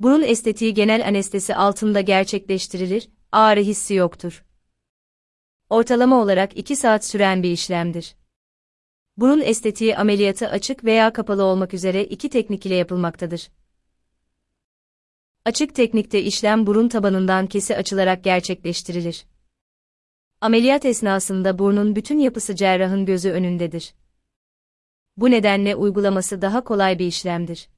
Burun estetiği genel anestezi altında gerçekleştirilir, ağrı hissi yoktur. Ortalama olarak 2 saat süren bir işlemdir. Burun estetiği ameliyatı açık veya kapalı olmak üzere iki teknik ile yapılmaktadır. Açık teknikte işlem burun tabanından kesi açılarak gerçekleştirilir. Ameliyat esnasında burnun bütün yapısı cerrahın gözü önündedir. Bu nedenle uygulaması daha kolay bir işlemdir.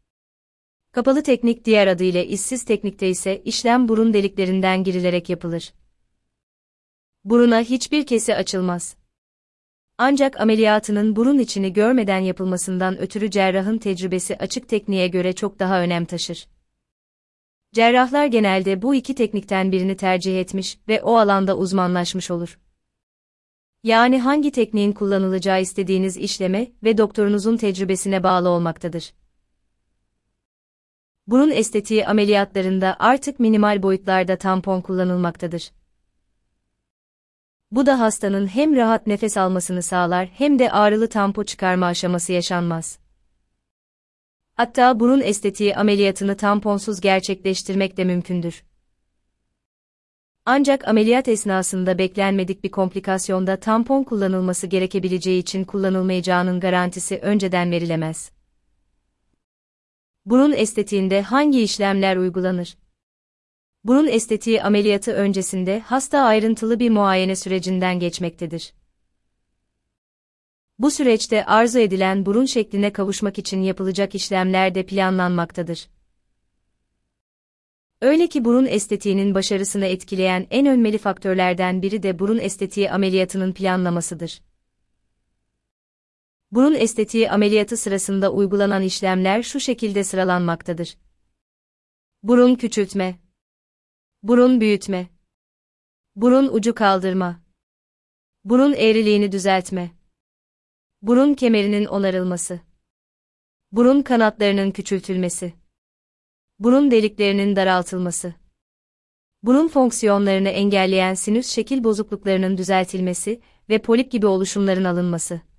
Kapalı teknik diğer adıyla işsiz teknikte ise işlem burun deliklerinden girilerek yapılır. Buruna hiçbir kesi açılmaz. Ancak ameliyatının burun içini görmeden yapılmasından ötürü cerrahın tecrübesi açık tekniğe göre çok daha önem taşır. Cerrahlar genelde bu iki teknikten birini tercih etmiş ve o alanda uzmanlaşmış olur. Yani hangi tekniğin kullanılacağı istediğiniz işleme ve doktorunuzun tecrübesine bağlı olmaktadır. Burun estetiği ameliyatlarında artık minimal boyutlarda tampon kullanılmaktadır. Bu da hastanın hem rahat nefes almasını sağlar hem de ağrılı tampo çıkarma aşaması yaşanmaz. Hatta burun estetiği ameliyatını tamponsuz gerçekleştirmek de mümkündür. Ancak ameliyat esnasında beklenmedik bir komplikasyonda tampon kullanılması gerekebileceği için kullanılmayacağının garantisi önceden verilemez. Burun estetiğinde hangi işlemler uygulanır? Burun estetiği ameliyatı öncesinde hasta ayrıntılı bir muayene sürecinden geçmektedir. Bu süreçte arzu edilen burun şekline kavuşmak için yapılacak işlemler de planlanmaktadır. Öyle ki burun estetiğinin başarısını etkileyen en önemli faktörlerden biri de burun estetiği ameliyatının planlamasıdır. Burun estetiği ameliyatı sırasında uygulanan işlemler şu şekilde sıralanmaktadır. Burun küçültme, burun büyütme, burun ucu kaldırma, burun eğriliğini düzeltme, burun kemerinin onarılması, burun kanatlarının küçültülmesi, burun deliklerinin daraltılması, burun fonksiyonlarını engelleyen sinüs şekil bozukluklarının düzeltilmesi ve polip gibi oluşumların alınması.